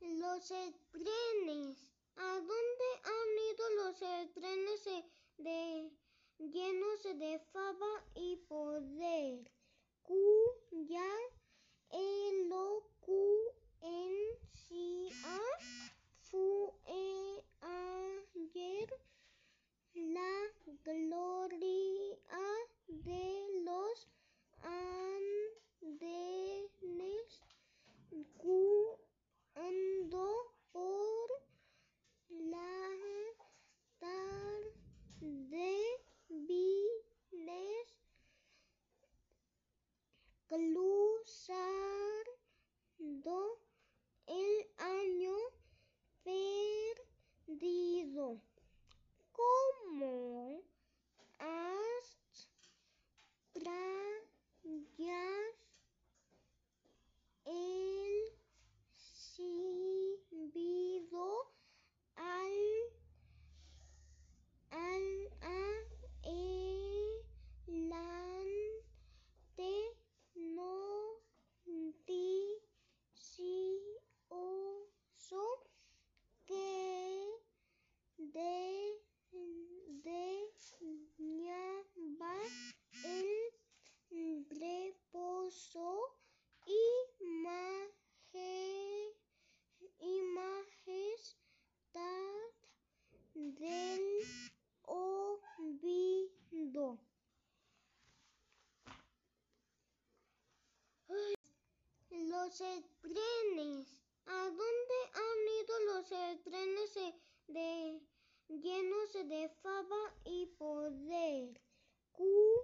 Los trenes. ¿A dónde han ido los trenes eh, de, llenos de fábricas? Cô los trenes. ¿A dónde han ido los trenes llenos de fama y poder? Fu